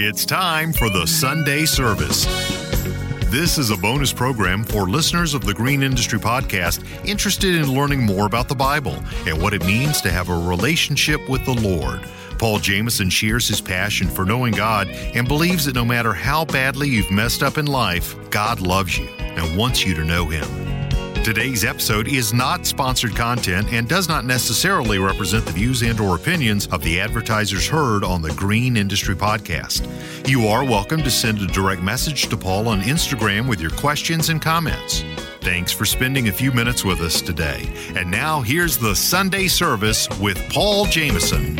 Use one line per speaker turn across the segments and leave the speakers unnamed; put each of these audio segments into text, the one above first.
It's time for the Sunday service. This is a bonus program for listeners of the Green Industry Podcast interested in learning more about the Bible and what it means to have a relationship with the Lord. Paul Jameson shares his passion for knowing God and believes that no matter how badly you've messed up in life, God loves you and wants you to know Him. Today's episode is not sponsored content and does not necessarily represent the views and or opinions of the advertisers heard on the Green Industry Podcast. You are welcome to send a direct message to Paul on Instagram with your questions and comments. Thanks for spending a few minutes with us today. And now here's the Sunday service with Paul Jameson.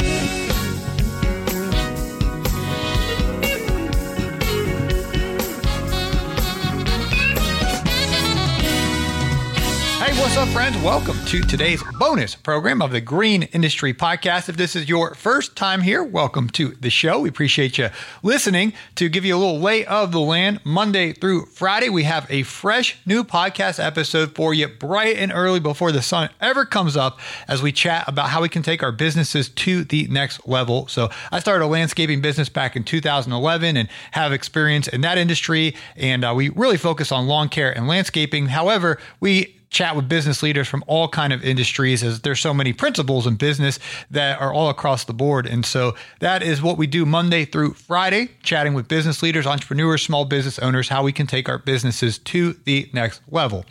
Friends? Welcome to today's bonus program of the Green Industry Podcast. If this is your first time here, welcome to the show. We appreciate you listening. To give you a little lay of the land, Monday through Friday, we have a fresh new podcast episode for you bright and early before the sun ever comes up as we chat about how we can take our businesses to the next level. So, I started a landscaping business back in 2011 and have experience in that industry. And uh, we really focus on lawn care and landscaping. However, we chat with business leaders from all kind of industries as there's so many principles in business that are all across the board and so that is what we do monday through friday chatting with business leaders entrepreneurs small business owners how we can take our businesses to the next level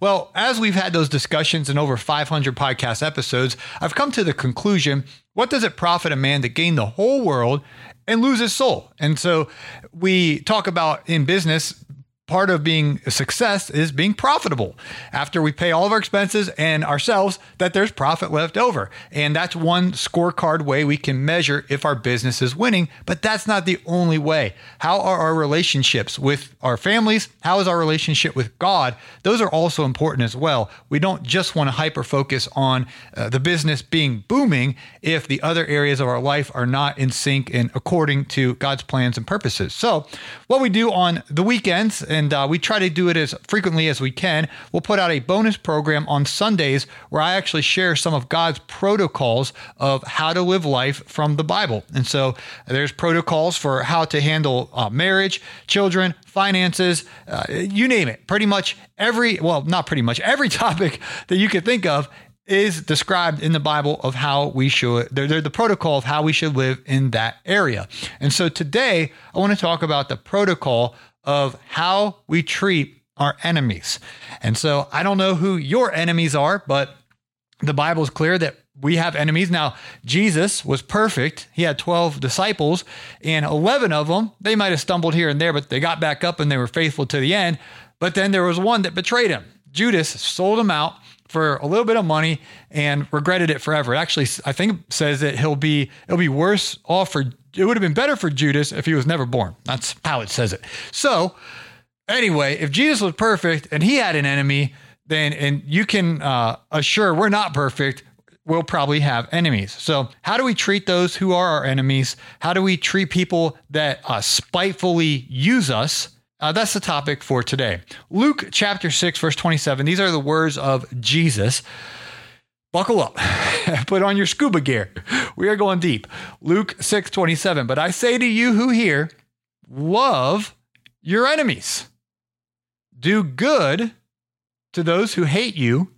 well as we've had those discussions in over 500 podcast episodes i've come to the conclusion what does it profit a man to gain the whole world and lose his soul. And so we talk about in business part of being a success is being profitable. After we pay all of our expenses and ourselves that there's profit left over. And that's one scorecard way we can measure if our business is winning but that's not the only way. How are our relationships with our families? How is our relationship with god? Those are also important as well. We don't just want to hyper focus on uh, the business being booming if the other areas of our life are not in sync and according to god's plans and purposes. So what we do on the weekends and uh, we try to do it as frequently as we can. We'll put out a bonus program on Sundays where I actually share some of God's protocols of how to live life from the Bible. And so there's protocols for how to handle uh, marriage, children, finances, uh, you name it. Pretty much every, well, not pretty much every topic that you could think of is described in the Bible of how we should, they're, they're, the protocol of how we should live in that area. And so today, I want to talk about the protocol of how we treat our enemies. And so I don't know who your enemies are, but the Bible is clear that we have enemies. Now, Jesus was perfect. He had 12 disciples, and 11 of them, they might have stumbled here and there, but they got back up and they were faithful to the end. But then there was one that betrayed him. Judas sold him out for a little bit of money and regretted it forever. It actually, I think says that he'll be it'll be worse off for it would have been better for Judas if he was never born. That's how it says it. So, anyway, if Jesus was perfect and he had an enemy, then and you can uh, assure we're not perfect. We'll probably have enemies. So, how do we treat those who are our enemies? How do we treat people that uh, spitefully use us? Uh, that's the topic for today. Luke chapter 6, verse 27. These are the words of Jesus. Buckle up. Put on your scuba gear. We are going deep. Luke 6 27. But I say to you who hear, love your enemies. Do good to those who hate you.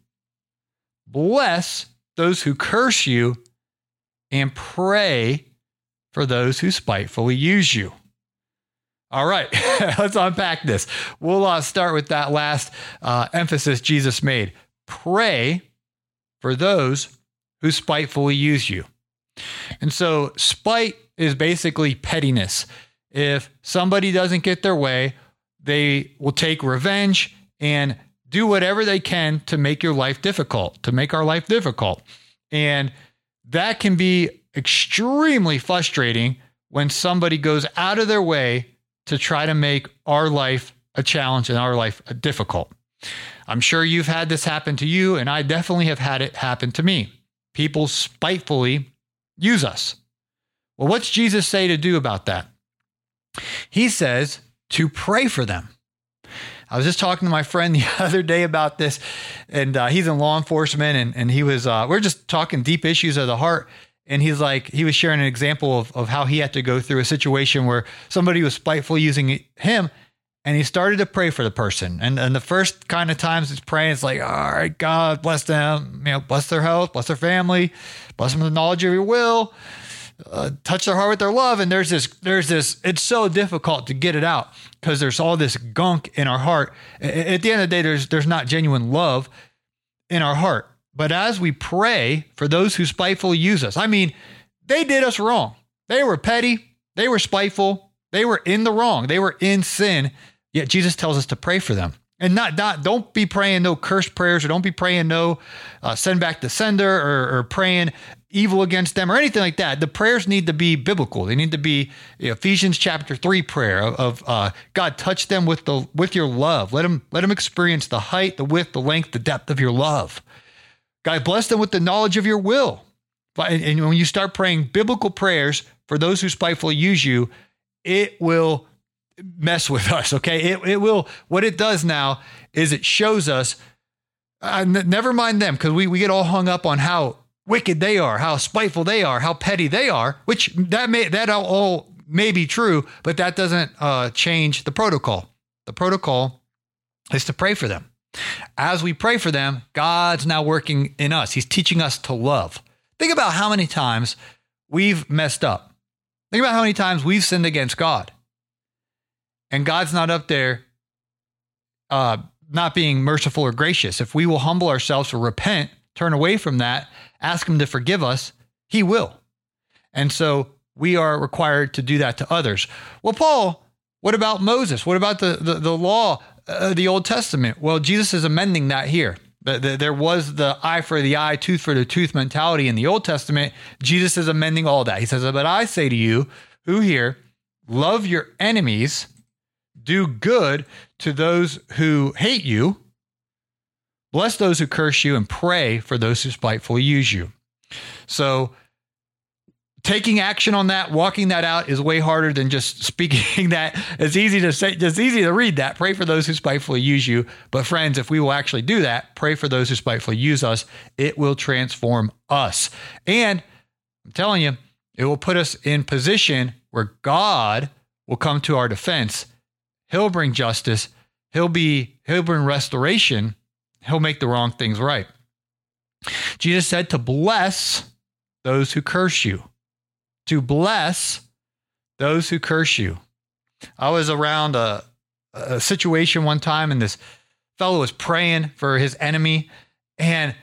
Bless those who curse you. And pray for those who spitefully use you. All right, let's unpack this. We'll uh, start with that last uh, emphasis Jesus made. Pray for those who spitefully use you. And so, spite is basically pettiness. If somebody doesn't get their way, they will take revenge and do whatever they can to make your life difficult, to make our life difficult. And that can be extremely frustrating when somebody goes out of their way to try to make our life a challenge and our life difficult. I'm sure you've had this happen to you, and I definitely have had it happen to me. People spitefully use us. Well, what's Jesus say to do about that? He says to pray for them. I was just talking to my friend the other day about this, and uh, he's in law enforcement, and, and he was, uh, we're just talking deep issues of the heart. And he's like he was sharing an example of, of how he had to go through a situation where somebody was spiteful using him and he started to pray for the person. And, and the first kind of times he's praying it's like all right god bless them you know bless their health bless their family bless them with the knowledge of your will uh, touch their heart with their love. And there's this there's this it's so difficult to get it out because there's all this gunk in our heart. At the end of the day there's there's not genuine love in our heart but as we pray for those who spitefully use us, I mean, they did us wrong. They were petty, they were spiteful, they were in the wrong, they were in sin. Yet Jesus tells us to pray for them. And not, not don't be praying no curse prayers or don't be praying no uh, send back the sender or, or, praying evil against them or anything like that. The prayers need to be biblical. They need to be Ephesians chapter three prayer of, of uh, God touch them with the with your love. Let them let them experience the height, the width, the length, the depth of your love. God bless them with the knowledge of your will. And when you start praying biblical prayers for those who spitefully use you, it will mess with us. Okay. It, it will, what it does now is it shows us, uh, n- never mind them, because we, we get all hung up on how wicked they are, how spiteful they are, how petty they are, which that may, that all may be true, but that doesn't uh, change the protocol. The protocol is to pray for them. As we pray for them, God's now working in us. He's teaching us to love. Think about how many times we've messed up. Think about how many times we've sinned against God. And God's not up there uh, not being merciful or gracious. If we will humble ourselves or repent, turn away from that, ask Him to forgive us, He will. And so we are required to do that to others. Well, Paul, what about Moses? What about the, the, the law uh, the Old Testament. Well, Jesus is amending that here. The, the, there was the eye for the eye, tooth for the tooth mentality in the Old Testament. Jesus is amending all that. He says, But I say to you, who here, love your enemies, do good to those who hate you, bless those who curse you, and pray for those who spitefully use you. So taking action on that, walking that out is way harder than just speaking that. It's easy to say, it's easy to read that. Pray for those who spitefully use you. But friends, if we will actually do that, pray for those who spitefully use us, it will transform us. And I'm telling you, it will put us in position where God will come to our defense. He'll bring justice. He'll be, he'll bring restoration. He'll make the wrong things right. Jesus said to bless those who curse you to bless those who curse you. I was around a, a situation one time, and this fellow was praying for his enemy. And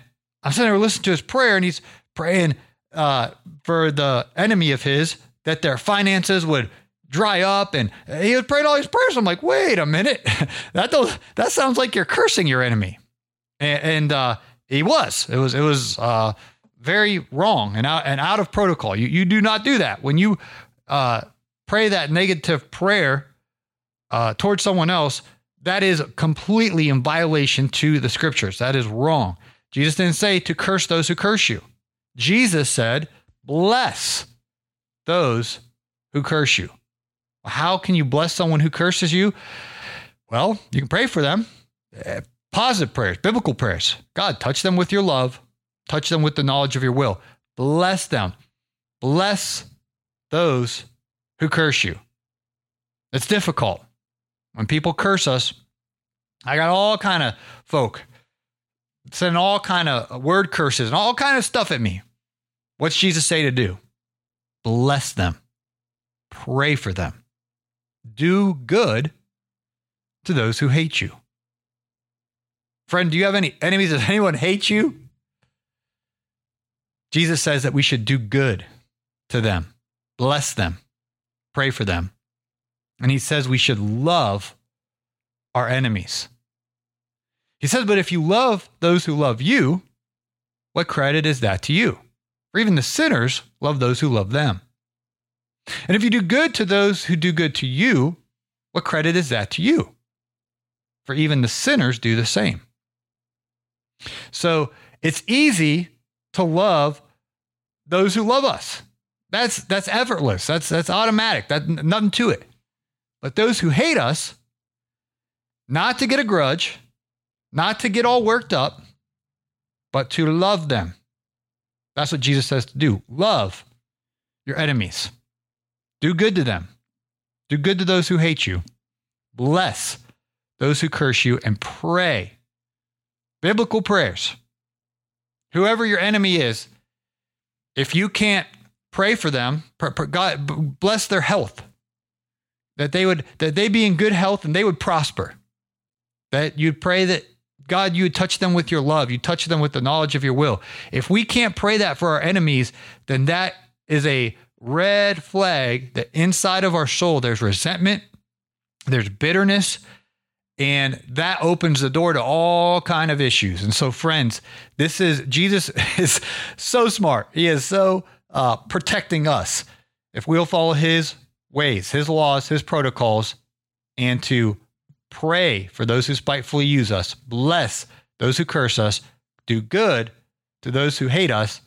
I'm sitting there listening to his prayer, and he's praying uh, for the enemy of his that their finances would dry up. And he was praying all these prayers. I'm like, wait a minute. that, does, that sounds like you're cursing your enemy. And, and uh, he was. It was, it was, uh, very wrong and out and out of protocol. You you do not do that when you uh, pray that negative prayer uh, towards someone else. That is completely in violation to the scriptures. That is wrong. Jesus didn't say to curse those who curse you. Jesus said, bless those who curse you. How can you bless someone who curses you? Well, you can pray for them. Uh, positive prayers, biblical prayers. God, touch them with your love Touch them with the knowledge of your will. Bless them. Bless those who curse you. It's difficult. When people curse us, I got all kind of folk sending all kind of word curses and all kind of stuff at me. What's Jesus say to do? Bless them. Pray for them. Do good to those who hate you. Friend, do you have any enemies? Does anyone hate you? Jesus says that we should do good to them, bless them, pray for them. And he says we should love our enemies. He says, but if you love those who love you, what credit is that to you? For even the sinners love those who love them. And if you do good to those who do good to you, what credit is that to you? For even the sinners do the same. So it's easy to love those who love us. That's that's effortless. That's that's automatic. That nothing to it. But those who hate us, not to get a grudge, not to get all worked up, but to love them. That's what Jesus says to do. Love your enemies. Do good to them. Do good to those who hate you. Bless those who curse you and pray. Biblical prayers. Whoever your enemy is, if you can't pray for them, God bless their health. That they would that they be in good health and they would prosper. That you'd pray that God, you would touch them with your love. You touch them with the knowledge of your will. If we can't pray that for our enemies, then that is a red flag that inside of our soul there's resentment, there's bitterness, and that opens the door to all kind of issues. And so, friends, this is Jesus is so smart. He is so uh, protecting us if we'll follow His ways, His laws, His protocols, and to pray for those who spitefully use us, bless those who curse us, do good to those who hate us,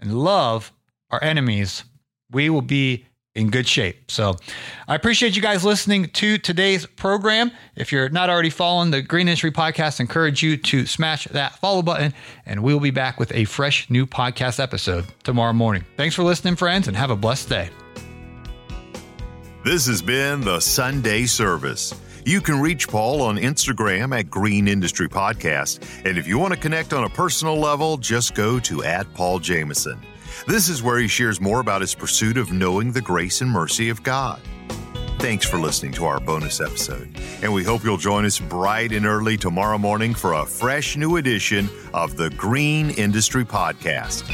and love our enemies we will be in good shape. So I appreciate you guys listening to today's program. If you're not already following the Green Industry Podcast, I encourage you to smash that follow button, and we'll be back with a fresh new podcast episode tomorrow morning. Thanks for listening, friends, and have a blessed day.
This has been the Sunday Service. You can reach Paul on Instagram at Green Industry Podcast. And if you want to connect on a personal level, just go to at Paul Jameson. This is where he shares more about his pursuit of knowing the grace and mercy of God. Thanks for listening to our bonus episode, and we hope you'll join us bright and early tomorrow morning for a fresh new edition of the Green Industry Podcast.